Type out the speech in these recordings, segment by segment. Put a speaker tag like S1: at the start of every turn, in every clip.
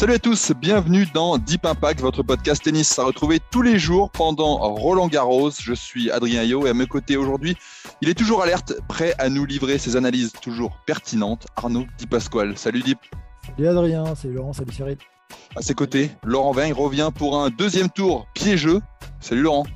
S1: Salut à tous, bienvenue dans Deep Impact, votre podcast tennis à retrouver tous les jours pendant Roland Garros. Je suis Adrien Yo et à mes côtés aujourd'hui, il est toujours alerte, prêt à nous livrer ses analyses toujours pertinentes. Arnaud Di Pasquale. Salut Deep.
S2: Salut Adrien, salut Laurent, salut Cyril.
S1: À ses côtés, Laurent Vain revient pour un deuxième tour piégeux. Salut Laurent.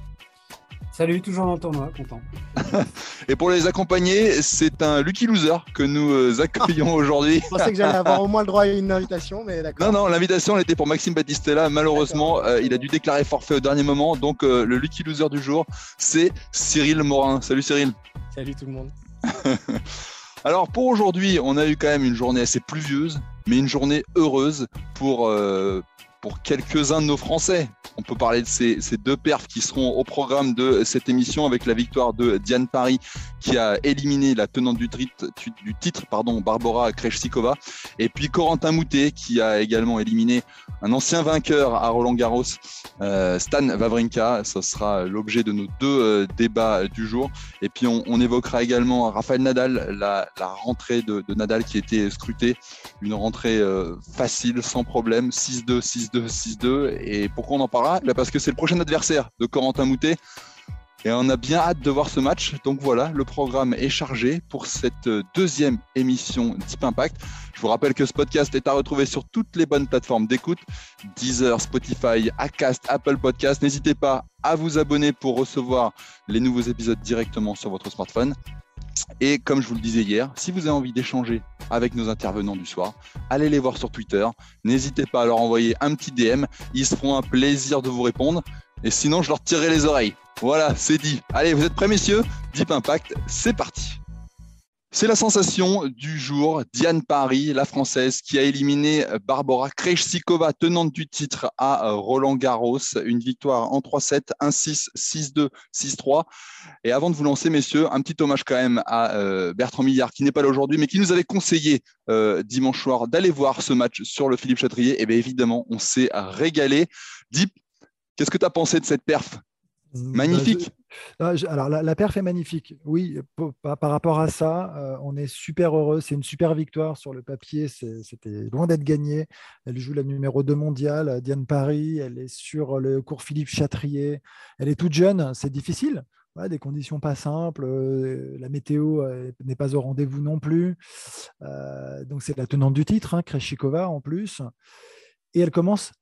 S3: Salut, toujours dans le tournoi, content.
S1: Et pour les accompagner, c'est un lucky loser que nous euh, accueillons aujourd'hui.
S2: Je pensais que j'allais avoir au moins le droit à une invitation, mais d'accord.
S1: Non, non, l'invitation elle était pour Maxime Battistella. Malheureusement, euh, il a dû déclarer forfait au dernier moment. Donc, euh, le lucky loser du jour, c'est Cyril Morin. Salut Cyril.
S3: Salut tout le monde.
S1: Alors, pour aujourd'hui, on a eu quand même une journée assez pluvieuse, mais une journée heureuse pour, euh, pour quelques-uns de nos Français. On peut parler de ces, deux perfs qui seront au programme de cette émission avec la victoire de Diane Paris qui a éliminé la tenante du, titre, du titre pardon, Barbara Krejcikova et puis Corentin Moutet qui a également éliminé un ancien vainqueur à Roland Garros, euh, Stan Wawrinka. Ce sera l'objet de nos deux euh, débats du jour. Et puis on, évoquera également Raphaël Nadal, la, rentrée de, Nadal qui été scrutée, une rentrée euh, facile, sans problème, 6-2, 6-2, 6-2. Et pourquoi on en parlera? Parce que c'est le prochain adversaire de Corentin Moutet. Et on a bien hâte de voir ce match. Donc voilà, le programme est chargé pour cette deuxième émission Deep Impact. Je vous rappelle que ce podcast est à retrouver sur toutes les bonnes plateformes d'écoute Deezer, Spotify, Acast, Apple Podcast. N'hésitez pas à vous abonner pour recevoir les nouveaux épisodes directement sur votre smartphone. Et comme je vous le disais hier, si vous avez envie d'échanger avec nos intervenants du soir, allez les voir sur Twitter. N'hésitez pas à leur envoyer un petit DM. Ils se feront un plaisir de vous répondre. Et sinon, je leur tirerai les oreilles. Voilà, c'est dit. Allez, vous êtes prêts, messieurs? Deep Impact, c'est parti. C'est la sensation du jour. Diane Paris, la française, qui a éliminé Barbara Krejcikova, tenante du titre à Roland Garros. Une victoire en 3-7, 1-6, 6-2, 6-3. Et avant de vous lancer, messieurs, un petit hommage quand même à euh, Bertrand Millard, qui n'est pas là aujourd'hui, mais qui nous avait conseillé euh, dimanche soir d'aller voir ce match sur le Philippe Chatrier. Et bien évidemment, on s'est régalé. Deep, qu'est-ce que tu as pensé de cette perf? Magnifique.
S2: Bah, alors, la, la, perf est magnifique. Oui, par, par rapport à ça, euh, on est super heureux. C'est une super victoire sur le papier. C'était loin d'être gagné. Elle joue la numéro 2 mondiale, Diane Paris. Elle est sur le cours Philippe Chatrier. Elle est toute jeune. C'est difficile. Des conditions pas simples. Euh, la météo euh, n'est pas au rendez-vous non plus. Euh, donc, c'est la tenante du titre, hein, Kreshikova en plus. Et elle commence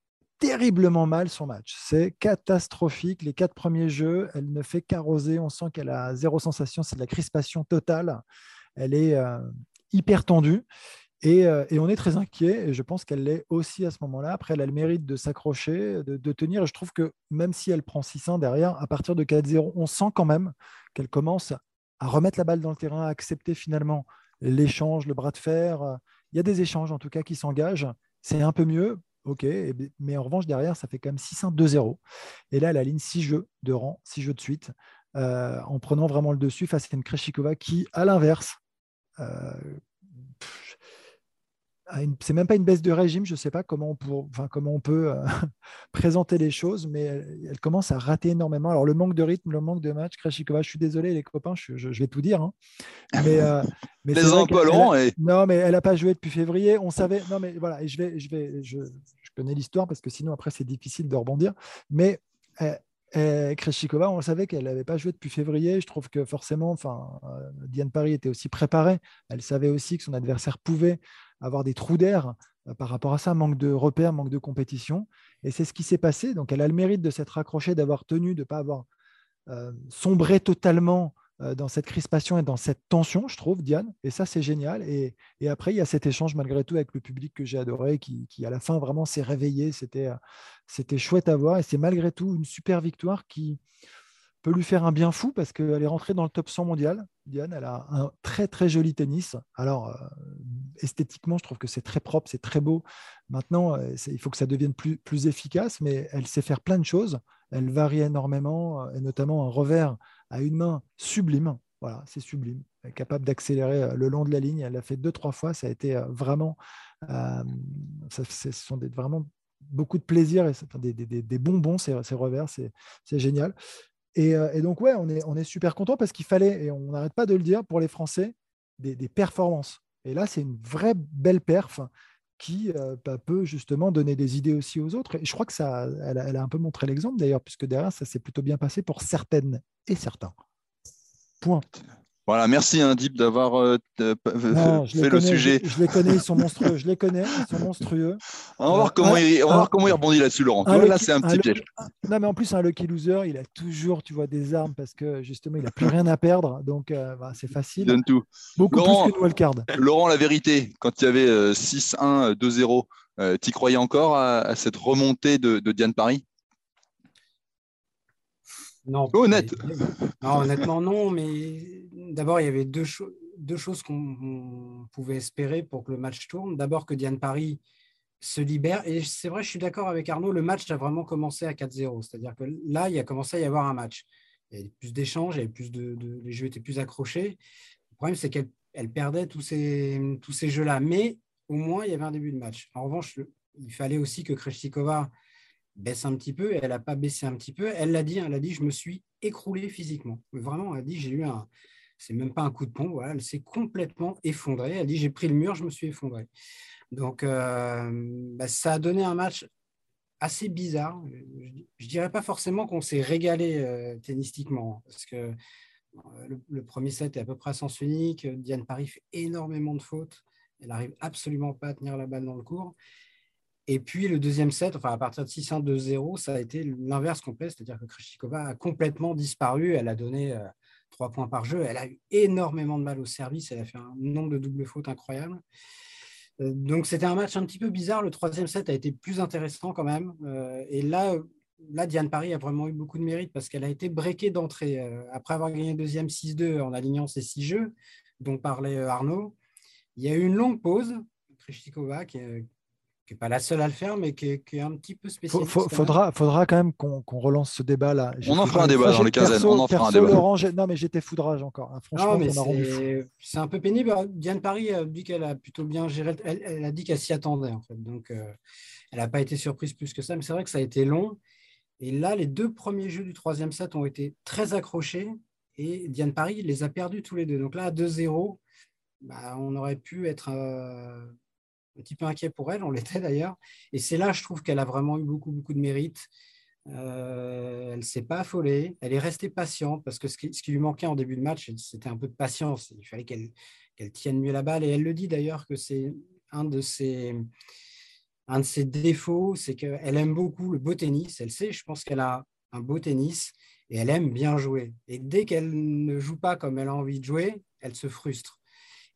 S2: terriblement mal son match. C'est catastrophique. Les quatre premiers jeux, elle ne fait qu'arroser. On sent qu'elle a zéro sensation. C'est de la crispation totale. Elle est euh, hyper tendue. Et, euh, et, on est très inquiet. Et je pense qu'elle l'est aussi à ce moment-là. Après, elle a le mérite de s'accrocher, de, de, tenir. Et je trouve que même si elle prend 6-1 derrière, à partir de 4-0, on sent quand même qu'elle commence à remettre la balle dans le terrain, à accepter finalement l'échange, le bras de fer. Il y a des échanges en tout cas qui s'engagent. C'est un peu mieux ok, mais en revanche, derrière, ça fait quand même 6-1-2-0. Et là, elle aligne 6 jeux de rang, 6 jeux de suite, euh, en prenant vraiment le dessus face à une Kreshikova qui, à l'inverse, euh, c'est même pas une baisse de régime, je ne sais pas comment on, pour, enfin, comment on peut euh, présenter les choses, mais elle, elle, commence à rater énormément. Alors le manque de rythme, le manque de match, Kreshikova, je suis désolé les copains, je, je, je vais tout dire, hein. mais, euh, mais
S1: les empolons. Et...
S2: Non, mais elle n'a pas joué depuis février. On savait. Non, mais voilà, et je vais, je vais, je, je connais l'histoire parce que sinon après c'est difficile de rebondir, mais euh, et Kreshikova, on savait qu'elle n'avait pas joué depuis février. Je trouve que forcément, enfin, euh, Diane Paris était aussi préparée. Elle savait aussi que son adversaire pouvait avoir des trous d'air euh, par rapport à ça, manque de repères, manque de compétition. Et c'est ce qui s'est passé. Donc, elle a le mérite de s'être raccrochée, d'avoir tenu, de ne pas avoir euh, sombré totalement dans cette crispation et dans cette tension, je trouve, Diane. Et ça, c'est génial. Et, après, il y a cet échange, malgré tout, avec le public que j'ai adoré, qui, à la fin, vraiment s'est réveillé. C'était, c'était chouette à voir. Et c'est malgré tout une super victoire qui, peut lui faire un bien fou parce qu'elle est rentrée dans le top 100 mondial. Diane, elle a un très très joli tennis. Alors, euh, esthétiquement, je trouve que c'est très propre, c'est très beau. Maintenant, euh, il faut que ça devienne plus efficace, mais elle sait faire plein de choses. Elle varie énormément, et notamment un revers à une main sublime. Voilà, c'est sublime. Capable d'accélérer le long de la ligne. Elle l'a fait deux, trois fois. Ça a été vraiment. ça, ce sont vraiment beaucoup de plaisir et des, des, bonbons, ces, revers. C'est génial. Euh, et, donc, ouais, on est, on est super content parce qu'il fallait, et on n'arrête pas de le dire, pour les Français, des, performances. Et là, c'est une vraie belle perf qui euh, bah, peut justement donner des idées aussi aux autres. Et je crois que ça, elle a un peu montré l'exemple d'ailleurs, puisque derrière, ça s'est plutôt bien passé pour certaines et certains. Point.
S1: Voilà, merci hein, Deep d'avoir euh, fait
S2: le
S1: sujet.
S2: Je, les connais, ils sont monstrueux. Je les connais, ils sont monstrueux.
S1: On va voir comment, il, on va voir comment il rebondit là-dessus, Laurent. là, c'est un petit piège.
S2: non, mais en plus, un lucky loser, il a toujours, tu vois, des armes parce que justement, il n'a plus rien à perdre. Donc, euh, bah, c'est facile. Il
S1: donne tout.
S2: Beaucoup
S1: Laurent,
S2: plus qu'une wildcard.
S1: Laurent, la vérité, quand il y avait 6-1, 2-0, tu y croyais encore à, cette remontée de, de Diane Paris?
S3: Non.
S1: Honnête.
S3: Non, honnêtement, non. Mais d'abord, il y avait deux, deux choses qu'on pouvait espérer pour que le match tourne. D'abord, que Diane Paris se libère. Et c'est vrai, je suis d'accord avec Arnaud, le match a vraiment commencé à 4-0. C'est-à-dire que là, il a commencé à y avoir un match. Il y avait plus d'échanges, plus de, les jeux étaient plus accrochés. Le problème, c'est qu'elle elle perdait tous ces, tous ces jeux-là. Mais au moins, il y avait un début de match. En revanche, il fallait aussi que Kreshtikova baisse un petit peu, et elle n'a pas baissé un petit peu. Elle l'a dit, elle a dit, je me suis écroulé physiquement. Vraiment, elle a dit, j'ai eu un, c'est même pas un coup de voilà, elle s'est complètement effondrée. Elle dit, j'ai pris le mur, je me suis effondré. Donc, euh, bah, ça a donné un match assez bizarre. Je, ne dirais pas forcément qu'on s'est régalé euh, tennistiquement, parce que euh, le, premier set est à peu près à sens unique. Diane Paris fait énormément de fautes. Elle n'arrive absolument pas à tenir la balle dans le cours. Et puis le deuxième set, enfin à partir de 6-1-2-0, ça a été l'inverse complet, c'est-à-dire que Krishikova a complètement disparu. Elle a donné euh, trois points par jeu. Elle a eu énormément de mal au service. Elle a fait un nombre de doubles fautes incroyable. Euh, donc c'était un match un petit peu bizarre. Le troisième set a été plus intéressant quand même. Euh, et là, là, Diane Paris a vraiment eu beaucoup de mérite parce qu'elle a été breakée d'entrée. Après avoir gagné deuxième 6-2 en alignant ses six jeux, dont parlait Arnaud, il y a eu une longue pause. Krishikova qui, qui n'est pas la seule à le faire, mais qui est, un petit peu spécifique.
S2: Il faudra, faudra quand même qu'on relance ce débat-là.
S1: On en fera un débat dans les quinzaines. on en fera un débat.
S2: non, mais j'étais foudrage encore. Hein. Franchement,
S3: c'est un peu pénible. Diane Paris a dit qu'elle a plutôt bien géré. Elle, a dit qu'elle s'y attendait, en fait. Donc, euh, elle n'a pas été surprise plus que ça. Mais c'est vrai que ça a été long. Et là, les deux premiers jeux du troisième set ont été très accrochés. Et Diane Paris les a perdus tous les deux. Donc là, à 2-0, bah, on aurait pu être. Euh, un petit peu inquiet pour elle, on l'était d'ailleurs. Et c'est là, je trouve qu'elle a vraiment eu beaucoup, beaucoup de mérite. Euh, elle ne s'est pas affolée, elle est restée patiente parce que ce qui, lui manquait en début de match, c'était un peu de patience. Il fallait qu'elle tienne mieux la balle. Et elle le dit d'ailleurs que c'est un de ses, un de ses défauts, c'est qu'elle aime beaucoup le beau tennis. Elle sait, je pense qu'elle a un beau tennis et elle aime bien jouer. Et dès qu'elle ne joue pas comme elle a envie de jouer, elle se frustre.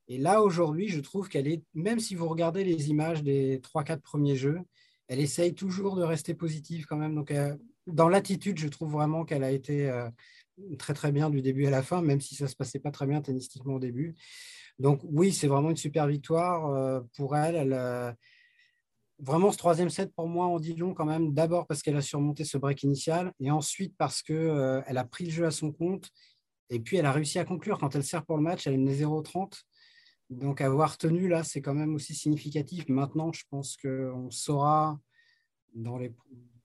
S3: Et là, aujourd'hui, je trouve qu'elle est, même si vous regardez les images des 3-4 premiers jeux, elle essaye toujours de rester positive quand même. Donc, euh, dans l'attitude, je trouve vraiment qu'elle a été euh, très très bien du début à la fin, même si ça ne se passait pas très bien tennistiquement au début. Donc oui, c'est vraiment une super victoire euh, pour elle. elle vraiment, ce troisième set, pour moi, on dit quand même. D'abord parce qu'elle a surmonté ce break initial, et ensuite parce qu'elle elle a pris le jeu à son compte, et puis elle a réussi à conclure. Quand elle sert pour le match, elle est 0-30. Donc avoir tenu là, c'est quand même aussi significatif. Maintenant, je pense qu'on saura dans les,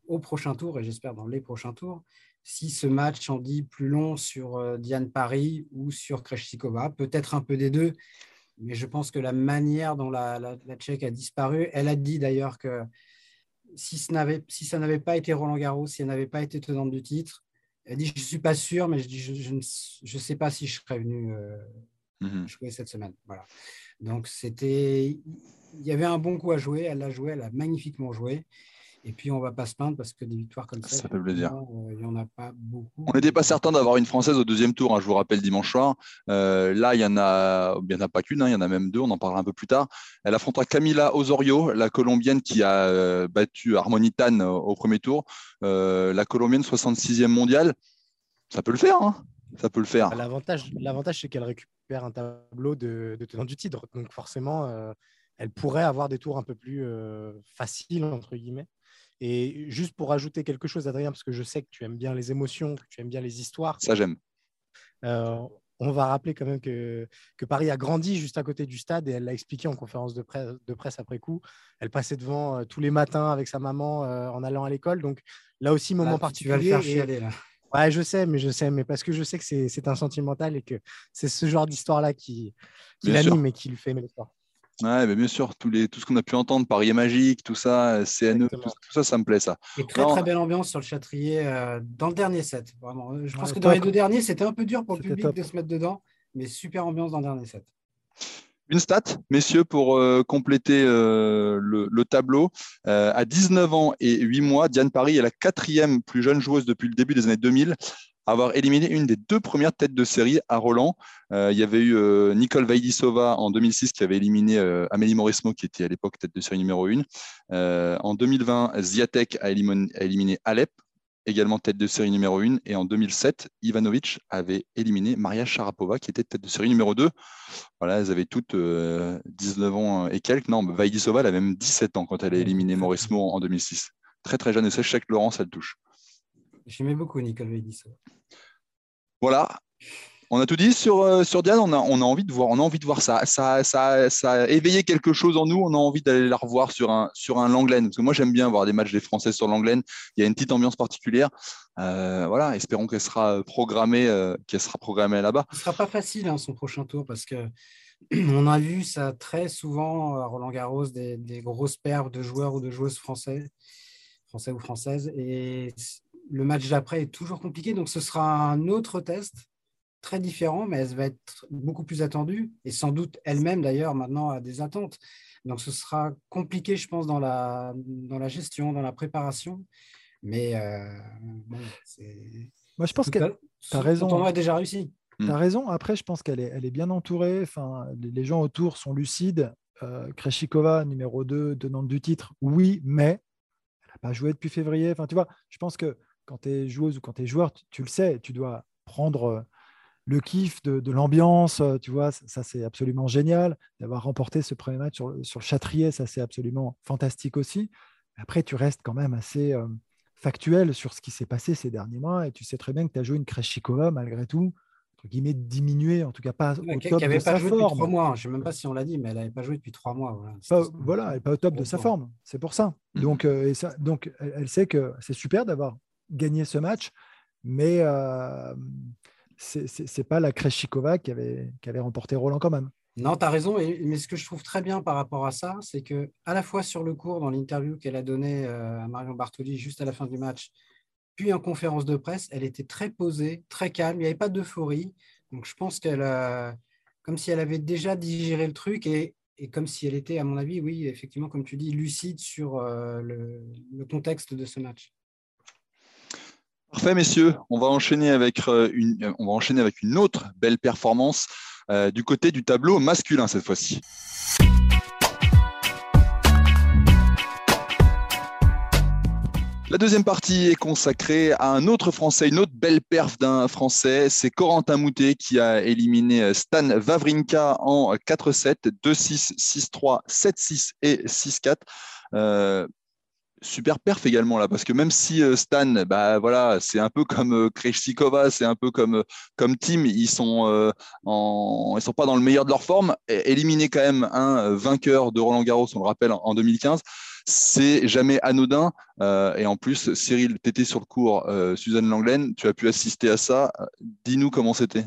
S3: au prochain tour, et j'espère dans les prochains tours, si ce match en dit plus long sur euh, Diane Paris ou sur Kreshikova, peut-être un peu des deux, mais je pense que la manière dont la, Tchèque a disparu, elle a dit d'ailleurs que si, ça n'avait pas été Roland Garros, si elle n'avait pas été tenante du titre, elle dit je ne suis pas sûre, mais je ne sais pas si je serais venu euh, Mmh jouer cette semaine. Voilà. Donc, c'était. Il y avait un bon coup à jouer. Elle l'a joué, elle a magnifiquement joué. Et puis, on ne va pas se plaindre parce que des victoires comme ça,
S1: ça fait plaisir.
S3: Euh, il n'y en a pas beaucoup.
S1: On n'était pas certain d'avoir une Française au deuxième tour, hein, je vous rappelle, dimanche soir. Euh, là, il n'y en, a... en a pas qu'une, hein, il y en a même deux, on en parlera un peu plus tard. Elle affrontera Camila Osorio, la Colombienne qui a euh, battu Harmonitan au premier tour. la Colombienne 66e mondiale Ça peut le faire, hein ça peut le faire.
S4: Bah, l'avantage, l'avantage c'est qu'elle récupère un tableau de, de tenant du titre. Donc forcément, euh, elle pourrait avoir des tours un peu plus euh, faciles, entre guillemets. Et juste pour ajouter quelque chose, Adrien, parce que je sais que tu aimes bien les émotions, que tu aimes bien les histoires.
S1: Ça, j'aime.
S4: Euh, on va rappeler quand même que, que, Paris a grandi juste à côté du stade et elle l'a expliqué en conférence de presse, de presse après coup. Elle passait devant tous les matins avec sa maman en allant à l'école. Donc là aussi, moment particulier. Tu
S3: vas le faire chialer là.
S4: Ouais, je sais, mais je sais, mais parce que je sais que c'est un sentimental et que c'est ce genre d'histoire-là qui, qui l'anime et qui lui fait aimer l'histoire.
S1: Ouais, mais bien sûr, tous les, tout ce qu'on a pu entendre, Paris Magique, tout ça, CNE, tout, ça, ça me plaît, ça.
S3: Et très, très belle ambiance sur le Châtrier euh, dans le dernier set, vraiment. Je pense que dans les deux derniers, c'était un peu dur pour le public de se mettre dedans, mais super ambiance dans le dernier set.
S1: Une stat, messieurs, pour euh, compléter euh, le, tableau. Euh, à 19 ans et 8 mois, Diane Paris est la quatrième plus jeune joueuse depuis le début des années 2000 à avoir éliminé une des deux premières têtes de série à Roland. il y avait eu Nicole Vaidisova en 2006 qui avait éliminé Amélie Morismo, qui était à l'époque tête de série numéro 1. en 2020, Ziatek a éliminé Alep également tête de série numéro 1. Et en 2007, Ivanovic avait éliminé Maria Sharapova, qui était tête de série numéro 2. Voilà, elles avaient toutes 19 euh, ans et quelques. Non, Vaidisova, elle avait même 17 ans quand elle a éliminé Maurice Moore en 2006. Très, très jeune. Et c'est chaque Laurence, elle touche.
S3: J'aimais beaucoup Nicole Vaidisova.
S1: Voilà. On a tout dit sur, euh, sur Diane, on a, on a envie de voir, on a envie de voir ça. Ça, ça, ça a éveillé quelque chose en nous, on a envie d'aller la revoir sur un, sur un Langlaine. Parce que moi j'aime bien voir des matchs des Français sur Langlaine. Il y a une petite ambiance particulière. Euh, voilà, espérons qu'elle sera programmée, euh, qu'elle sera programmée là-bas.
S3: Ce sera pas facile hein, son prochain tour parce que on a vu ça très souvent à Roland Garros, des, des grosses perfs de joueurs ou de joueuses français, français ou françaises. Et le match d'après est toujours compliqué, donc ce sera un autre test très différent, mais elle va être beaucoup plus attendue et sans doute elle-même d'ailleurs maintenant a des attentes. Donc ce sera compliqué, je pense, dans la, dans la gestion, dans la préparation. Mais euh,
S2: Moi, je pense que tu as raison.
S3: On a déjà réussi.
S2: Tu as raison. Après, je pense qu'elle est, elle est bien entourée. Enfin, les, gens autour sont lucides. Euh, Kreshikova, numéro 2, tenante du titre, oui, mais elle n'a pas joué depuis février. Enfin, tu vois, je pense que quand tu es joueuse ou quand tu es joueur, tu, le sais, tu dois prendre le kiff de, l'ambiance, euh, tu vois, ça, c'est absolument génial. D'avoir remporté ce premier match sur, sur le Châtrier, ça c'est absolument fantastique aussi. Après, tu restes quand même assez euh, factuel sur ce qui s'est passé ces derniers mois et tu sais très bien que tu as joué une Kreshikova malgré tout, entre guillemets, diminuée, en tout cas pas au top n'avait
S3: pas
S2: joué
S3: depuis trois mois. Je ne sais même pas si on l'a dit, mais elle n'avait pas joué depuis trois mois.
S2: Voilà, elle n'est pas au top de sa forme. C'est pour ça. Mmh. Donc, euh, et ça, donc, elle, sait que c'est super d'avoir gagné ce match, mais c'est pas la Kreshikova qui avait, remporté Roland quand même.
S3: Non, tu as raison. mais ce que je trouve très bien par rapport à ça, c'est que à la fois sur le cours, dans l'interview qu'elle a donnée euh, à Marion Bartoli juste à la fin du match, puis en conférence de presse, elle était très posée, très calme. Il n'y avait pas d'euphorie. Donc je pense qu'elle a, comme si elle avait déjà digéré le truc et, comme si elle était, à mon avis, oui, effectivement, comme tu dis, lucide sur euh, le contexte de ce match.
S1: Parfait, messieurs. On va enchaîner avec euh, une, euh, on va enchaîner avec une autre belle performance euh, du côté du tableau masculin cette fois-ci. La deuxième partie est consacrée à un autre Français, une autre belle perf d'un Français. C'est Corentin Moutet qui a éliminé Stan Wawrinka en 4-7, 2-6, 6-3, 7-6 et 6-4 super perf également là parce que même si euh, Stan bah voilà c'est un peu comme euh, Krejcikova c'est un peu comme euh, comme Tim ils sont en ils sont pas dans le meilleur de leur forme éliminer quand même un vainqueur de Roland Garros on le rappelle en, 2015 c'est jamais anodin et en plus Cyril t'étais sur le cours Suzanne Langlaine tu as pu assister à ça dis-nous comment c'était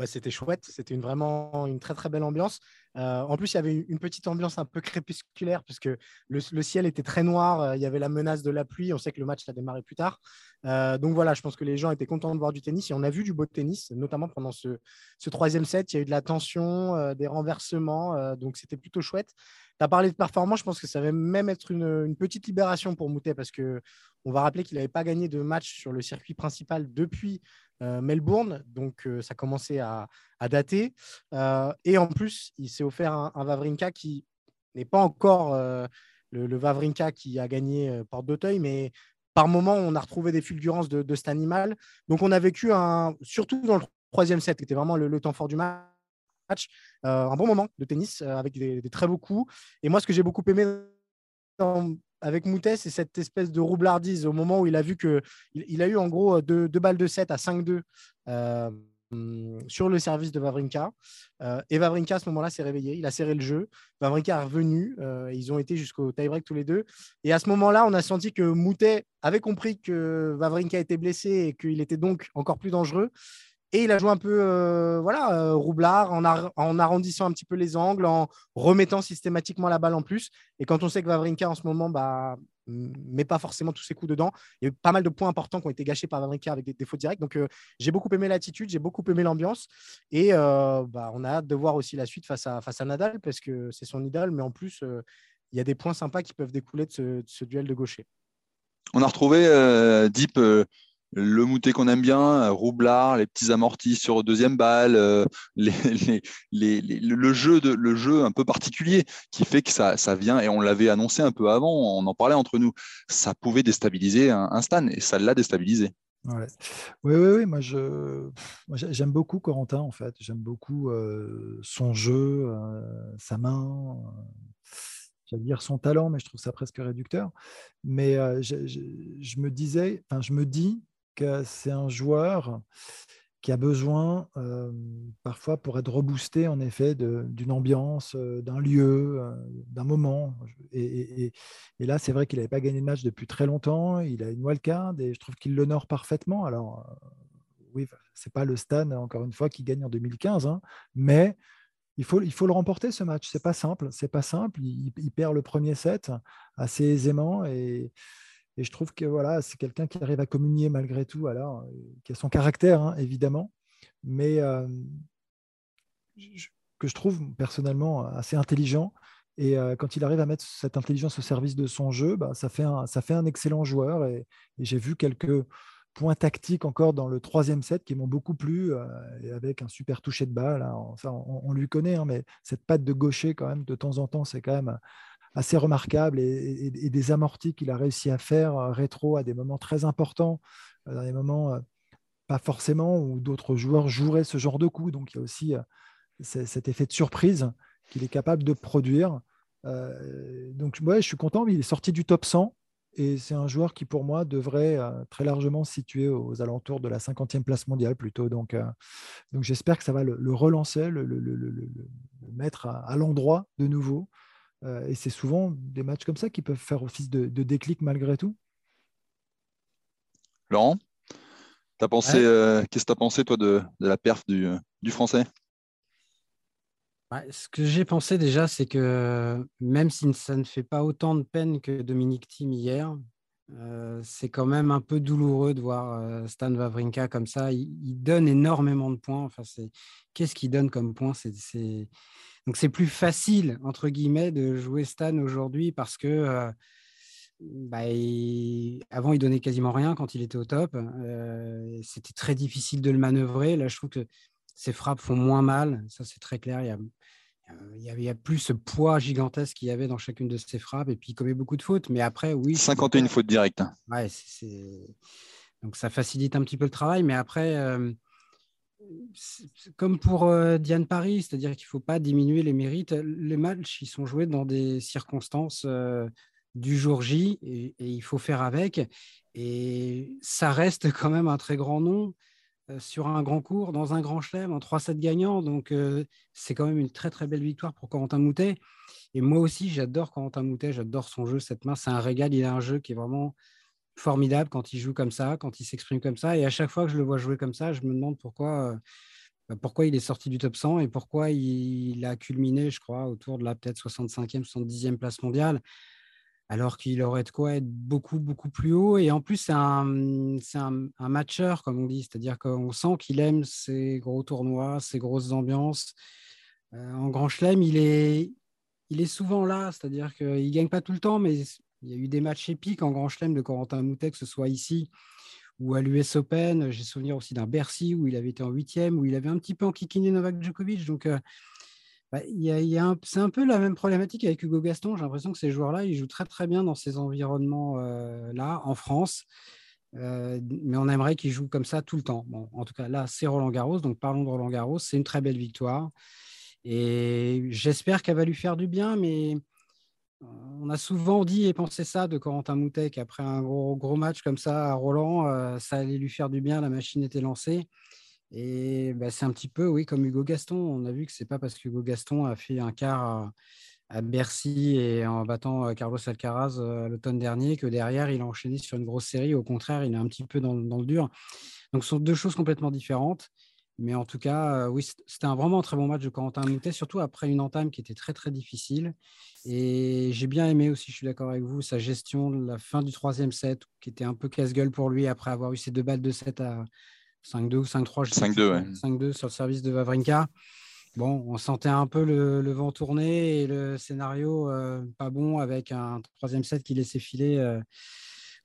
S4: bah, c'était chouette, c'était une, vraiment une très très belle ambiance. Euh, en plus, il y avait une petite ambiance un peu crépusculaire puisque le, le ciel était très noir, euh, il y avait la menace de la pluie. On sait que le match a démarré plus tard. Euh, donc voilà, je pense que les gens étaient contents de voir du tennis et on a vu du beau tennis, notamment pendant ce, ce troisième set. Il y a eu de la tension, des renversements, donc c'était plutôt chouette. Tu as parlé de performance, je pense que ça va même être une, petite libération pour Moutet parce que on va rappeler qu'il n'avait pas gagné de match sur le circuit principal depuis Melbourne, donc ça commençait à, à dater. et en plus, il s'est offert un, un qui n'est pas encore le, le, qui a gagné Porte d'Auteuil, mais par moment, on a retrouvé des fulgurances de, cet animal. Donc, on a vécu, un, surtout dans le troisième set, qui était vraiment le, temps fort du match, un bon moment de tennis avec des, très beaux coups. Et moi, ce que j'ai beaucoup aimé avec Moutet, c'est cette espèce de roublardise au moment où il a vu que il, a eu en gros deux, balles de 7 à 5-2 Hum, sur le service de Vavrinka. Euh, et Vavrinka, à ce moment-là, s'est réveillé. Il a serré le jeu. Vavrinka est revenu. Euh, ils ont été jusqu'au tie-break tous les deux. Et à ce moment-là, on a senti que Moutet avait compris que Vavrinka était blessé et qu'il était donc encore plus dangereux. Et il a joué un peu euh, voilà, roublard en, arrondissant un petit peu les angles, en remettant systématiquement la balle en plus. Et quand on sait que Vavrinka en ce moment bah, mais pas forcément tous ses coups dedans. Il y a eu pas mal de points importants qui ont été gâchés par Vavrinka avec des défauts directs. Donc, euh, j'ai beaucoup aimé l'attitude, j'ai beaucoup aimé l'ambiance. Et euh, bah, on a hâte de voir aussi la suite face à, Nadal parce que c'est son idole. Mais en plus, euh, il y a des points sympas qui peuvent découler de ce, ce duel de gaucher.
S1: On a retrouvé Deep le moutet qu'on aime bien, euh, roublard, les petits amortis sur deuxième balle, euh, le, jeu de, le jeu un peu particulier qui fait que ça, vient, et on l'avait annoncé un peu avant, on en parlait entre nous, ça pouvait déstabiliser un, Stan, et ça l'a déstabilisé.
S2: Oui, oui, oui, moi j'aime beaucoup Corentin en fait, j'aime beaucoup euh, son jeu, sa main, j'allais dire son talent, mais je trouve ça presque réducteur. Mais je, je, me disais, enfin je me dis c'est un joueur qui a besoin parfois pour être reboosté en effet d'une ambiance, d'un lieu, d'un moment. Et, là, c'est vrai qu'il n'avait pas gagné de match depuis très longtemps. Il a une wildcard et je trouve qu'il l'honore parfaitement. Alors, oui, c'est pas le Stan, encore une fois, qui gagne en 2015, hein, mais il faut, il faut le remporter ce match. C'est pas simple. C'est pas simple. Il, il, perd le premier set assez aisément et et je trouve que voilà, c'est quelqu'un qui arrive à communier malgré tout, alors, euh, qui a son caractère, hein, évidemment, mais euh, que je trouve personnellement assez intelligent. Et euh, quand il arrive à mettre cette intelligence au service de son jeu, bah, ça, fait un, excellent joueur. Et, j'ai vu quelques points tactiques encore dans le troisième set qui m'ont beaucoup plu, et avec un super toucher de balle. Hein. on, lui connaît, hein, mais cette patte de gaucher, quand même, de temps en temps, c'est quand même assez remarquable et, des amortis qu'il a réussi à faire euh, rétro à des moments très importants, euh, dans des moments euh, pas forcément où d'autres joueurs joueraient ce genre de coup. Donc il y a aussi cet effet de surprise qu'il est capable de produire. donc ouais, je suis content, il est sorti du top 100 et c'est un joueur qui pour moi devrait très largement se situer aux alentours de la 50e place mondiale plutôt. Donc, donc j'espère que ça va le, relancer, le, mettre à l'endroit de nouveau et c'est souvent des matchs comme ça qui peuvent faire office de, déclic malgré tout.
S1: Laurent, as pensé, euh, qu'est-ce que tu as pensé, toi, de, la perf du, du français?
S3: Ce que j'ai pensé déjà, c'est que même si ça ne fait pas autant de peine que Dominique Thiem hier, euh, c'est quand même un peu douloureux de voir Stan Wawrinka comme ça. Il, donne énormément de points. Enfin, qu'est-ce qu'il donne comme points? C'est, donc c'est plus facile, entre guillemets, de jouer Stan aujourd'hui parce que euh, bah, avant, il donnait quasiment rien quand il était au top. Euh, c'était très difficile de le manœuvrer. Là, je trouve que ses frappes font moins mal. Ça, c'est très clair. Il y a, il y, a, plus ce poids gigantesque qu'il y avait dans chacune de ses frappes. Et puis, il commet beaucoup de fautes. Mais après, oui.
S1: 51 fautes directes.
S3: Ouais, Donc, ça facilite un petit peu le travail. Mais après, euh, comme pour euh, Diane Paris, c'est-à-dire qu'il ne faut pas diminuer les mérites. Les matchs, ils sont joués dans des circonstances euh, du jour J et, il faut faire avec. Et ça reste quand même un très grand nom euh, sur un grand cours, dans un grand chelem, en 3-7 gagnants. Donc, c'est quand même une très, très belle victoire pour Corentin Moutet. Et moi aussi, j'adore Corentin Moutet, j'adore son jeu. Cette main, c'est un régal. Il a un jeu qui est vraiment formidable quand il joue comme ça, quand il s'exprime comme ça. Et à chaque fois que je le vois jouer comme ça, je me demande pourquoi, euh, bah, pourquoi il est sorti du top 100 et pourquoi il, a culminé, je crois, autour de la peut-être 65e, 70e place mondiale, alors qu'il aurait de quoi être beaucoup, beaucoup plus haut. Et en plus, c'est un, matcheur, comme on dit, c'est-à-dire qu'on sent qu'il aime ces gros tournois, ces grosses ambiances. Euh, en Grand Chelem, il est, il est souvent là, c'est-à-dire qu'il ne gagne pas tout le temps, mais il y a eu des matchs épiques en Grand Chelem de Corentin Moutet, que ce soit ici ou à l'US Open. J'ai souvenir aussi d'un Bercy où il avait été en huitième, où il avait un petit peu enquiquiné Novak Djokovic. Donc, euh, bah, c'est un peu la même problématique avec Hugo Gaston. J'ai l'impression que ces joueurs-là, ils jouent très très bien dans ces environnements-là, en France. mais on aimerait qu'ils jouent comme ça tout le temps. Bon, en tout cas, là, c'est Roland Garros. Donc, parlons de Roland Garros. C'est une très belle victoire. Et j'espère qu'elle va lui faire du bien. Mais on a souvent dit et pensé ça de Corentin Moutet, qu'après un gros, match comme ça à Roland, ça allait lui faire du bien. La machine était lancée. Et bah, c'est un petit peu, oui, comme Hugo Gaston. On a vu que c'est pas parce qu'Hugo Gaston a fait un quart à, Bercy et en battant euh, Carlos Alcaraz euh, l'automne dernier que derrière, il a enchaîné sur une grosse série. Au contraire, il est un petit peu dans, le dur. Donc, ce sont deux choses complètement différentes. Mais en tout cas, oui, c'était un vraiment très bon match de Corentin Moutet, surtout après une entame qui était très, très difficile. Et j'ai bien aimé aussi, je suis d'accord avec vous, sa gestion de la fin du troisième set, qui était un peu casse-gueule pour lui après avoir eu ses deux balles de set à, 5-2 ou 5-3, 5-2, 5-2 sur le service de Vavrinka. Bon, on sentait un peu le, vent tourner et le scénario euh, pas bon avec un troisième set qui laissait filer euh,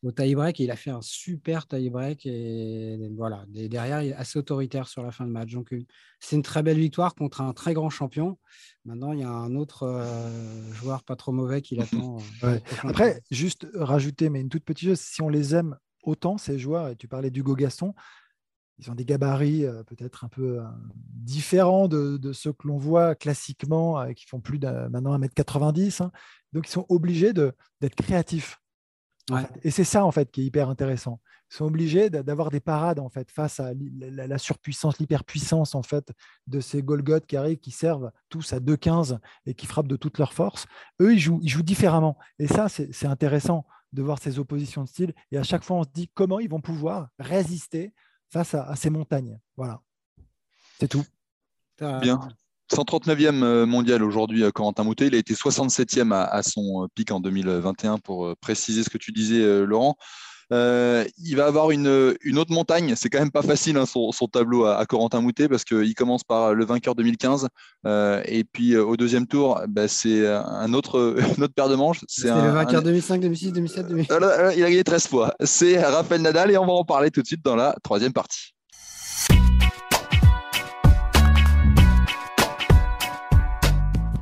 S3: au tie-break. Il a fait un super tie-break. Et, voilà, derrière, il est assez autoritaire sur la fin de match. Donc, euh, c'est une très belle victoire contre un très grand champion. Maintenant, il y a un autre joueur pas trop mauvais qui l'attend.
S2: Après, juste rajouter, mais une toute petite chose, si on les aime autant, ces joueurs, et tu parlais d'Hugo Gaston, ils ont des gabarits euh, peut-être un peu euh, différents de, ceux que l'on voit classiquement, euh, qui font plus de, maintenant 1m90. Hein. Donc, ils sont obligés d'être créatifs. Et c'est ça, en fait, qui est hyper intéressant. Ils sont obligés d'avoir des parades, en fait, face à la, surpuissance, l'hyperpuissance, en fait, de ces Golgoth qui arrivent, qui servent tous à 2-15 et qui frappent de toute leur force. Eux, ils jouent, ils jouent différemment. Et ça, c'est intéressant de voir ces oppositions de style. Et à chaque fois, on se dit comment ils vont pouvoir résister face à, ces montagnes. Voilà. C'est tout.
S1: Bien. 139e euh, mondial aujourd'hui, euh, Corentin Moutet. Il a été 67e à, son euh, pic en 2021, pour préciser ce que tu disais, Laurent. Euh, il va avoir une, autre montagne. C'est quand même pas facile hein, son, tableau à, Corentin Moutet parce qu'il commence par le vainqueur 2015 euh, et puis euh, au deuxième tour, bah, c'est un autre, une autre paire de manches.
S3: C'est le vainqueur 2005, 2006, 2007, 2008.
S1: Il a gagné 13 fois. C'est Rafael Nadal et on va en parler tout de suite dans la troisième partie.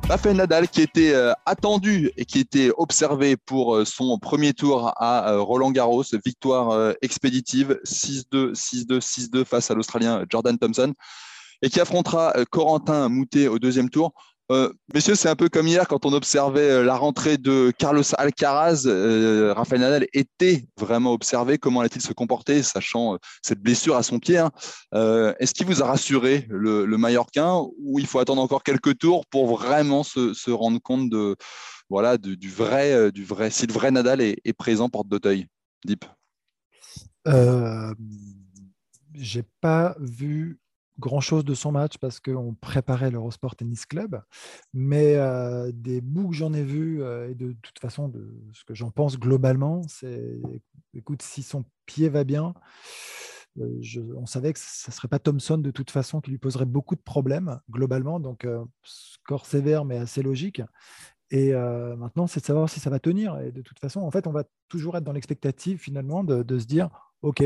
S1: Rafael Nadal qui était euh, attendu et qui était observé pour euh, son premier tour à euh, Roland Garros, victoire expéditive 6-2, 6-2, 6-2 face à l'Australien Jordan Thompson et qui affrontera Corentin Moutet au deuxième tour. Euh, messieurs, c'est un peu comme hier quand on observait euh, la rentrée de Carlos Alcaraz. Euh, Rafael Nadal était vraiment observé. Comment allait-il se comporter, sachant cette blessure à son pied hein? Est-ce qu'il vous a rassuré, le, le, Mallorquin, ou il faut attendre encore quelques tours pour vraiment se, rendre compte de, voilà, du, vrai, du vrai, si le vrai Nadal est, présent porte d'Auteuil? Deep.
S2: J'ai pas vu grand-chose de son match parce qu'on préparait l'Eurosport Tennis Club, mais euh, des bouts que j'en ai vus, euh, et de, toute façon, de ce que j'en pense globalement, c'est, écoute, si son pied va bien, euh, on savait que ce ne serait pas Thompson de toute façon qui lui poserait beaucoup de problèmes globalement, donc score sévère mais assez logique. Et maintenant, c'est de savoir si ça va tenir. Et de toute façon, en fait, on va toujours être dans l'expectative finalement de se dire, OK,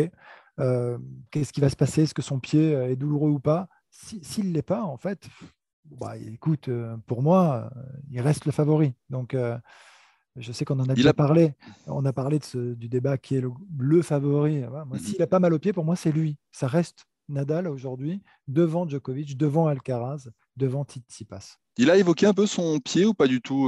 S2: euh, qu'est-ce qui va se passer? Est-ce que son pied euh, est douloureux ou pas? S'il ne l'est pas, en fait, bah, écoute, euh, pour moi, il reste le favori. Donc, je sais qu'on en a déjà parlé. On a parlé de du débat qui est le, favori. S'il a pas mal au pied, pour moi, c'est lui. Ça reste Nadal aujourd'hui, devant Djokovic, devant Alcaraz, devant Tsitsipas.
S1: Il a évoqué un peu son pied ou pas du tout,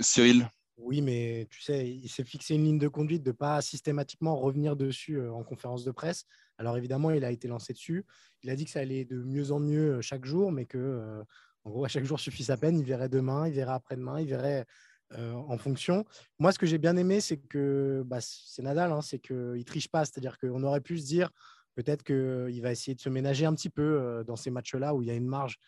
S1: Cyril?
S4: Oui, mais tu sais, il s'est fixé une ligne de conduite de ne pas systématiquement revenir dessus en conférence de presse. Alors évidemment, il a été lancé dessus. Il a dit que ça allait de mieux en mieux chaque jour, mais que, gros, à chaque jour suffit sa peine. Il verrait demain, il verrait après-demain, il verrait en fonction. Moi, ce que j'ai bien aimé, c'est que bah, c'est Nadal, hein, c'est qu'il ne triche pas. C'est-à-dire qu'on aurait pu se dire peut-être qu'il va essayer de se ménager un petit peu dans ces matchs-là où il y a une marge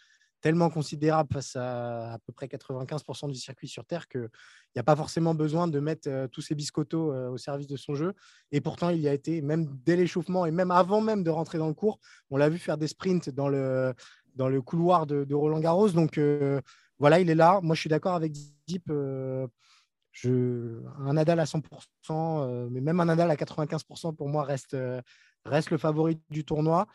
S4: tellement considérable face à à peu près 95% du circuit sur Terre qu'il n'y a pas forcément besoin de mettre euh, tous ces biscottos euh, au service de son jeu. Et pourtant, il y a été, même dès l'échauffement et même avant même de rentrer dans le cours, on l'a vu faire des sprints dans le, dans le couloir de, Roland Garros. Donc euh, voilà, il est là. Moi, je suis d'accord avec Deep. un Nadal à 100%, mais même un Nadal à 95% pour moi reste, reste le favori du tournoi.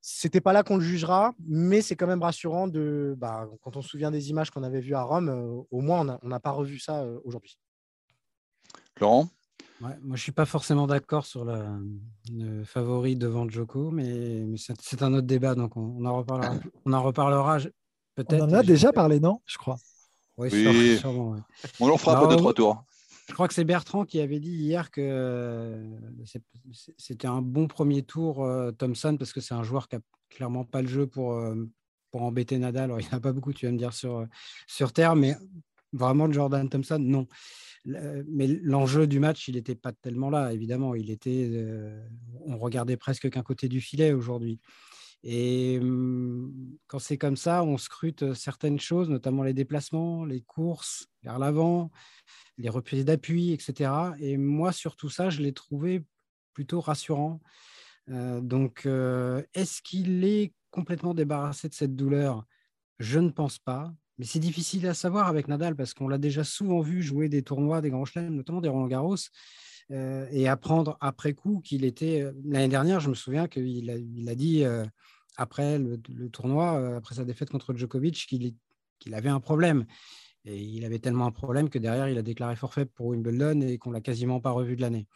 S4: C'était pas là qu'on le jugera, mais c'est quand même rassurant de, bah, quand on se souvient des images qu'on avait vues à Rome, euh, au moins on n'a pas revu ça euh, aujourd'hui.
S1: Laurent
S3: moi, je ne suis pas forcément d'accord sur le favori devant Joko, mais, c'est un autre débat, donc on, en reparlera. on en reparlera peut-être.
S2: On en a déjà parlé, non? Je crois.
S1: Oui, sûrement. On leur fera après deux, trois tours.
S3: Je crois que c'est Bertrand qui avait dit hier que euh, c'était un bon premier tour, euh, Thompson, parce que c'est un joueur qui n'a clairement pas le jeu pour, euh, pour embêter Nadal. Alors, il n'y en a pas beaucoup, tu vas me dire, sur, sur Terre, mais vraiment, Jordan Thompson, non. Mais l'enjeu du match, il n'était pas tellement là, évidemment. Il était, on regardait presque qu'un côté du filet aujourd'hui. Et mmh, quand c'est comme ça, on scrute certaines choses, notamment les déplacements, les courses vers l'avant, les reprises d'appui, etc. Et moi, sur tout ça, je l'ai trouvé plutôt rassurant. donc, est-ce qu'il est complètement débarrassé de cette douleur? Je ne pense pas. Mais c'est difficile à savoir avec Nadal parce qu'on l'a déjà souvent vu jouer des tournois, des grands chelems, notamment des Roland Garros, et apprendre après coup qu'il était. L'année dernière, je me souviens qu'il a, il a dit après le, tournoi, après sa défaite contre Djokovic, qu'il avait un problème. Et il avait tellement un problème que derrière, il a déclaré forfait pour Wimbledon et qu'on l'a quasiment pas revu de l'année.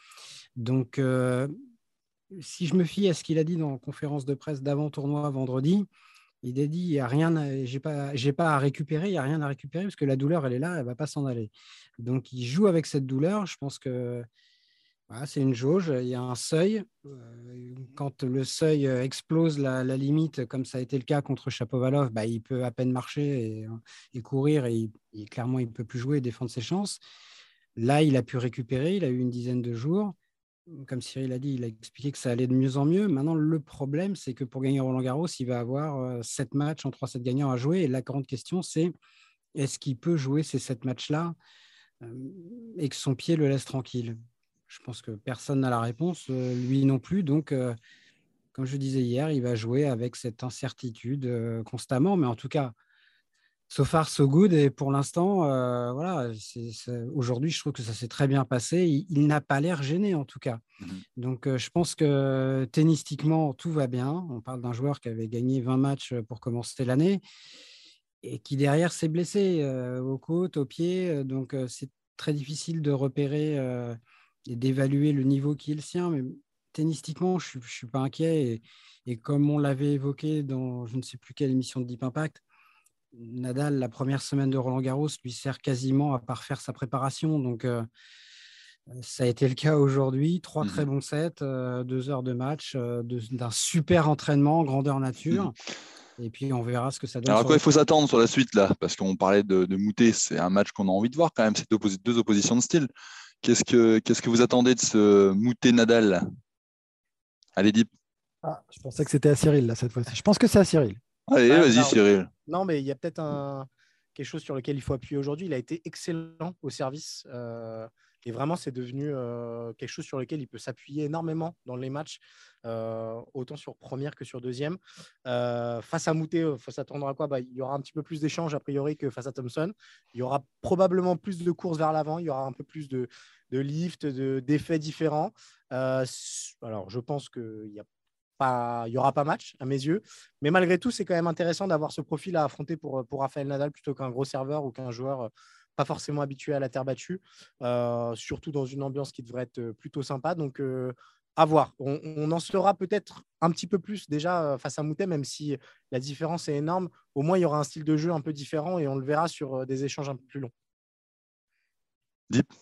S3: Donc, euh, si je me fie à ce qu'il a dit dans la conférence de presse d'avant-tournoi vendredi, il a dit il n'y a rien, j'ai pas, pas à récupérer, il n'y a rien à récupérer parce que la douleur, elle est là, elle va pas s'en aller. Donc, il joue avec cette douleur. Je pense que c'est une jauge, il y a un seuil. Euh, quand le seuil euh, explose la, limite, comme ça a été le cas contre Chapovalov, bah, il peut à peine marcher et, courir et, clairement il ne peut plus jouer et défendre ses chances. Là, il a pu récupérer, il a eu une dizaine de jours. Comme Cyril a dit, il a expliqué que ça allait de mieux en mieux. Maintenant, le problème, c'est que pour gagner Roland Garros, il va avoir euh, sept matchs en 3-7 gagnants à jouer. Et la grande question, c'est est-ce qu'il peut jouer ces sept matchs-là et que son pied le laisse tranquille? Je pense que personne n'a la réponse, euh, lui non plus. Donc, euh, comme je disais hier, il va jouer avec cette incertitude euh, constamment. Mais en tout cas, so far, so good. Et pour l'instant, voilà, aujourd'hui, je trouve que ça s'est très bien passé. Il, n'a pas l'air gêné, en tout cas. Mmh Donc, je pense que tennistiquement, tout va bien. On parle d'un joueur qui avait gagné 20 matchs pour commencer l'année et qui derrière s'est blessé aux côtes, aux pieds. Donc, c'est très difficile de repérer et d'évaluer le niveau qui est le sien. Mais tennistiquement, je ne suis pas inquiet. Et, comme on l'avait évoqué dans je ne sais plus quelle émission de Deep Impact, Nadal, la première semaine de Roland Garros, lui sert quasiment à parfaire sa préparation. Donc, euh, ça a été le cas aujourd'hui. Trois très mmh bons sets, euh, deux heures de match, euh, d'un super entraînement, grandeur nature. Mmh Et puis, on verra ce que ça donne.
S1: Alors, quoi, il faut s'attendre sur la suite, là? Parce qu'on parlait de, de Moutet, c'est un match qu'on a envie de voir quand même. C'est deux oppositions de style. Qu'est-ce que, qu'est-ce que vous attendez de ce Moutet Nadal? Allez, Deep.
S2: Ah, je pensais que c'était à Cyril, là, cette fois-ci. Je pense que c'est à Cyril.
S1: Allez, ah, vas-y, Cyril.
S4: Non, mais il y a peut-être un, quelque chose sur lequel il faut appuyer aujourd'hui. Il a été excellent au service. Euh, et vraiment, c'est devenu quelque chose sur lequel il peut s'appuyer énormément dans les matchs, autant sur première que sur deuxième. Face à Moutet, faut s'attendre à quoi bah, Il y aura un petit peu plus d'échanges a priori que face à Thompson. Il y aura probablement plus de courses vers l'avant. Il y aura un peu plus de, de lift, d'effets différents. alors, je pense qu'il y n'y aura pas match à mes yeux. Mais malgré tout, c'est quand même intéressant d'avoir ce profil à affronter pour, pour Rafael Nadal plutôt qu'un gros serveur ou qu'un joueur pas forcément habitué à la terre battue, euh, surtout dans une ambiance qui devrait être euh, plutôt sympa. Donc, euh, à voir. On, en saura peut-être un petit peu plus déjà face à Moutet, même si la différence est énorme. Au moins, il y aura un style de jeu un peu différent et on le verra sur des échanges un peu plus longs.
S1: Deep.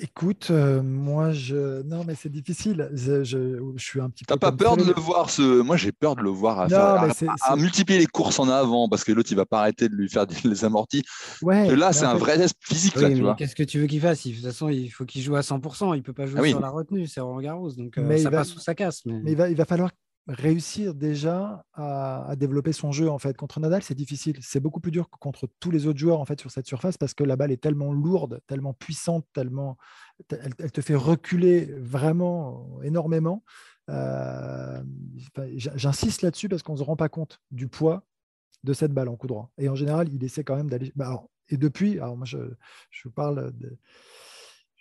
S2: Écoute, euh, moi, je. Non, mais c'est difficile. Je, je, suis un petit
S1: peu. T'as pas peur de le voir ce... Moi, j'ai peur de le voir à, à, multiplier les courses en avant parce que l'autre, il va pas arrêter de lui faire des amortis. Ouais, là, c'est un vrai test physique.
S3: Qu'est-ce que tu veux qu'il fasse? De toute façon, il faut qu'il joue à 100%. Il peut pas jouer ah sur la retenue. C'est Roland Garros. Donc, euh, ça passe ou ça casse. Mais,
S2: mais il, va, il va falloir réussir déjà à, développer son jeu en fait. Contre Nadal c'est difficile. C'est beaucoup plus dur que contre tous les autres joueurs en fait sur cette surface parce que la balle est tellement lourde tellement puissante tellement elle, te fait reculer vraiment énormément. Euh, j'insiste là-dessus parce qu'on ne se rend pas compte du poids de cette balle en coup droit. Et en général il essaie quand même d'aller bah, et depuis alors moi je, je parle de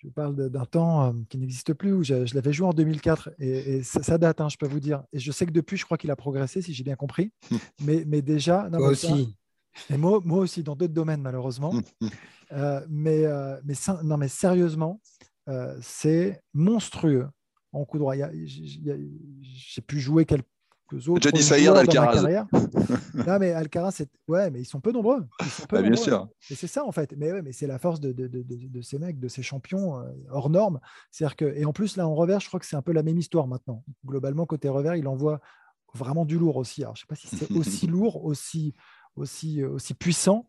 S2: je parle d'un temps euh, qui n'existe plus, où je, l'avais joué en 2004, et, ça, date, hein, je peux vous dire. Et je sais que depuis, je crois qu'il a progressé, si j'ai bien compris. mais, mais déjà...
S3: Non, aussi.
S2: et moi, moi, aussi, dans d'autres domaines, malheureusement. Euh, mais, euh, mais, non, mais sérieusement, c'est monstrueux en coup droit. J'ai pu jouer quelques autres.
S1: Dit Saïr d'Alcaraz.
S2: non, mais Alcaraz, c'est... ouais, mais ils sont peu nombreux.
S1: Bah, bien sûr.
S2: Et c'est ça, en fait. Mais, ouais, mais c'est la force de, de, de, de, ces mecs, de ces champions euh, hors normes. C'est-à-dire que... Et en plus, là, en revers, je crois que c'est un peu la même histoire maintenant. Globalement, côté revers, il envoie vraiment du lourd aussi. Alors, je ne sais pas si c'est aussi lourd, aussi, aussi, euh, aussi puissant,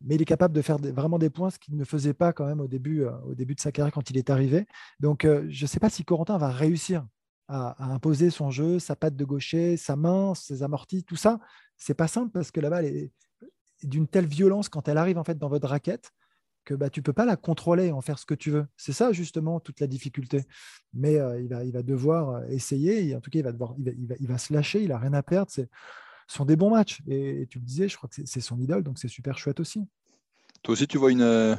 S2: mais il est capable de faire vraiment des points, ce qu'il ne faisait pas quand même au début, euh, au début de sa carrière quand il est arrivé. Donc, je ne sais pas si Corentin va réussir à, imposer son jeu, sa patte de gaucher, sa main, ses amortis, tout ça. C'est pas simple parce que la balle est d'une telle violence quand elle arrive en fait dans votre raquette que bah, tu peux pas la contrôler et en faire ce que tu veux. C'est ça justement toute la difficulté. Mais euh, il, va, il va devoir euh, essayer. Et en tout cas, il va, devoir, il va, il va, se lâcher. Il a rien à perdre. Ce sont des bons matchs. Et, tu le disais, je crois que c'est son idole, donc c'est super chouette aussi.
S1: Toi aussi, tu vois une, euh,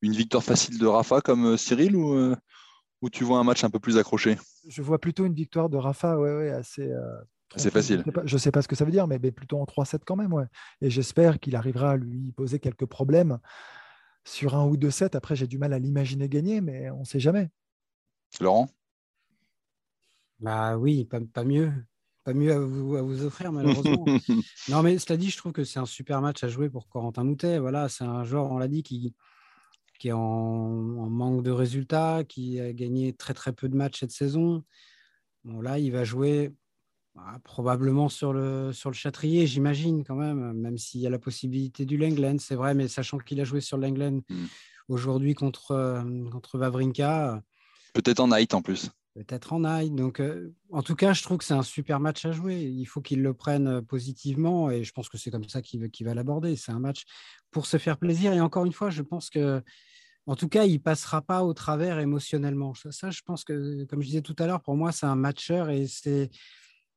S1: une victoire facile de Rafa comme Cyril ou, ou tu vois un match un peu plus accroché
S2: Je vois plutôt une victoire de Rafa, ouais, ouais, assez. Euh,
S1: facile.
S2: Je ne sais, pas ce que ça veut dire, mais, plutôt en 3-7 quand même. Ouais. Et j'espère qu'il arrivera à lui poser quelques problèmes sur un ou deux sets. Après, j'ai du mal à l'imaginer gagner, mais on ne sait jamais.
S1: Laurent?
S3: Bah oui, pas, mieux. Pas mieux à vous, à vous offrir, malheureusement. non, mais cela dit, je trouve que c'est un super match à jouer pour Corentin Moutet. Voilà, c'est un joueur, on l'a dit, qui, qui est en, manque de résultats, qui a gagné très très peu de matchs cette saison. Bon, là, il va jouer bah, probablement sur le, sur le Châtrier, j'imagine quand même, même s'il y a la possibilité du Langlen, c'est vrai, mais sachant qu'il a joué sur Langlen hmm. aujourd'hui contre, euh, contre Vavrinka.
S1: Peut-être en night en plus
S3: peut-être en aille. Donc, euh, en tout cas, je trouve que c'est un super match à jouer. Il faut qu'il le prenne euh, positivement et je pense que c'est comme ça qu'il va l'aborder. C'est un match pour se faire plaisir. Et encore une fois, je pense que, en tout cas, il passera pas au travers émotionnellement. Ça, je pense que, comme je disais tout à l'heure, pour moi, c'est un matcheur et c'est.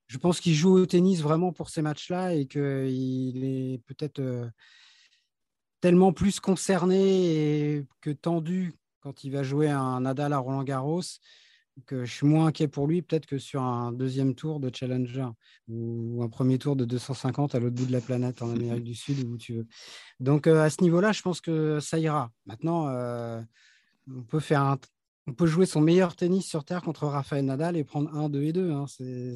S3: Je pense qu'il joue au tennis vraiment pour ces matchs-là et qu'il est peut-être euh, tellement plus concerné que tendu quand il va jouer un Nadal à Roland Garros que je suis moins inquiet pour lui peut-être que sur un deuxième tour de Challenger ou un premier tour de 250 à l'autre bout de la planète en Amérique du Sud où tu veux. Donc euh, à ce niveau-là, je pense que ça ira. Maintenant, euh, on peut faire on peut jouer son meilleur tennis sur terre contre Rafael Nadal et prendre 1, 2 et 2. Hein.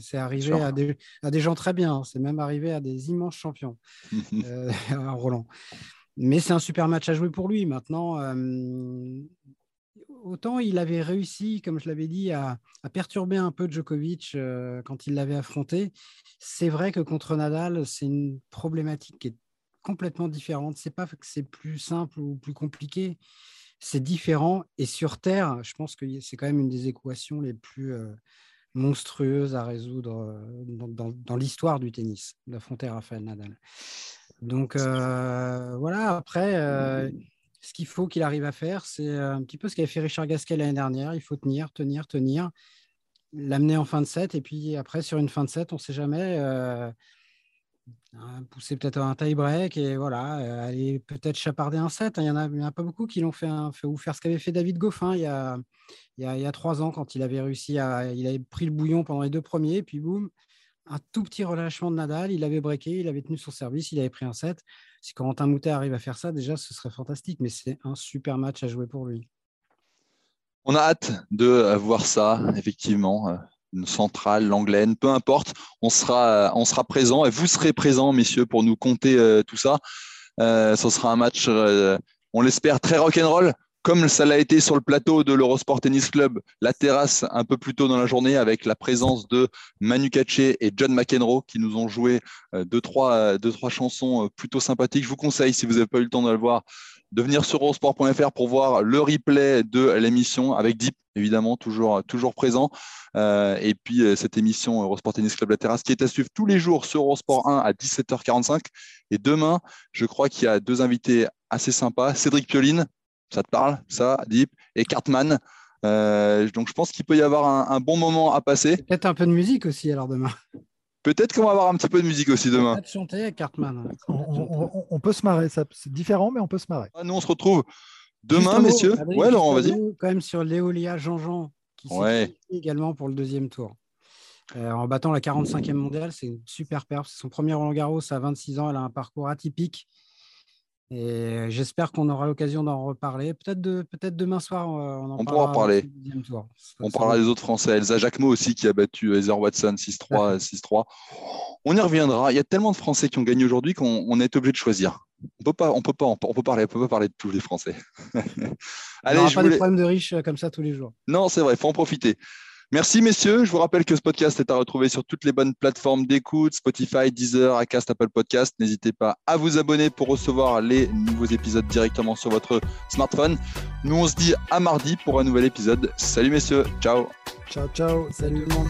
S3: C'est arrivé à des, à des, gens très bien. Hein. C'est même arrivé à des immenses champions, euh, Roland. Mais c'est un super match à jouer pour lui. Maintenant, autant il avait réussi, comme je l'avais dit, à, perturber un peu Djokovic euh, quand il l'avait affronté. C'est vrai que contre Nadal, c'est une problématique qui est complètement différente. C'est pas que c'est plus simple ou plus compliqué, c'est différent. Et sur terre, je pense que c'est quand même une des équations les plus euh, monstrueuses à résoudre euh, dans, l'histoire du tennis, d'affronter Rafael Nadal. Donc voilà, après ce qu'il faut qu'il arrive à faire, c'est euh, un petit peu ce qu'avait fait Richard Gasquet l'année dernière. Il faut tenir, tenir, tenir, l'amener en fin de set. Et puis après, sur une fin de set, on ne sait jamais. Euh, hein, pousser peut-être un tie-break et voilà, euh, aller peut-être chaparder un set. Hein. Il n'y en, a pas beaucoup qui l'ont fait, ou faire ce qu'avait fait David Goffin il y, a, il, y a, trois ans quand il avait réussi à. Il avait pris le bouillon pendant les deux premiers, puis boum, un tout petit relâchement de Nadal, il avait breaké, il avait tenu son service, il avait pris un set. Si Corentin Moutet arrive à faire ça, déjà, ce serait fantastique, mais c'est un super match à jouer pour lui.
S1: On a hâte de voir ça, effectivement. Euh, une centrale, l'anglaine, peu importe, on sera, on sera présent et vous serez présents, messieurs, pour nous compter euh, tout ça. Euh, ce sera un match, on l'espère, très rock'n'roll comme ça l'a été sur le plateau de l'Eurosport Tennis Club, la terrasse un peu plus tôt dans la journée avec la présence de Manu Katché et John McEnroe qui nous ont joué euh, deux trois, euh, deux, trois chansons euh, plutôt sympathiques. Je vous conseille, si vous n'avez pas eu le temps de le voir, de venir sur eurosport.fr pour voir le replay de l'émission avec Deep, évidemment, toujours, toujours présent. et puis cette émission Eurosport Tennis Club La Terrasse qui est à suivre tous les jours sur Eurosport 1 à 17h45. Et demain, je crois qu'il y a deux invités assez sympas. Cédric Pioline, ça te parle, ça, Deep Et Cartman. Euh, donc je pense qu'il peut y avoir un, bon moment à passer.
S3: Peut-être un peu de musique aussi alors demain.
S1: Peut-être qu'on va avoir un petit peu de musique aussi demain.
S3: Peut-être chanter avec Cartman.
S2: On, peut se marrer, c'est différent, mais on peut se marrer.
S1: Nous, on se retrouve Demain, messieurs Ouais, Laurent, vas-y.
S3: Quand même sur Léolia Jean-Jean, qui s'est également pour le deuxième tour. Euh, en battant la 45e mondiale, c'est une super perf. C'est son premier Roland Garros à 26 ans. Elle a un parcours atypique. Et j'espère qu'on aura l'occasion d'en reparler. Peut-être de, peut demain soir,
S1: on, en on pourra en parler. on parlera des autres Français. Elsa Jacquemot aussi qui a battu Heather Watson 6-3. 6-3. On y reviendra. Il y a tellement de Français qui ont gagné aujourd'hui qu'on est obligé de choisir. On peut pas, on peut pas, on peut parler, on peut pas parler de tous les Français.
S3: Allez, on n'aura pas des problèmes de riches comme ça tous les jours.
S1: Non, c'est vrai, il faut en profiter. Merci messieurs. Je vous rappelle que ce podcast est à retrouver sur toutes les bonnes plateformes d'écoute, Spotify, Deezer, Acast, Apple Podcast. N'hésitez pas à vous abonner pour recevoir les nouveaux épisodes directement sur votre smartphone. Nous, on se dit à mardi pour un nouvel épisode. Salut messieurs. Ciao.
S2: Ciao, ciao. Salut le monde.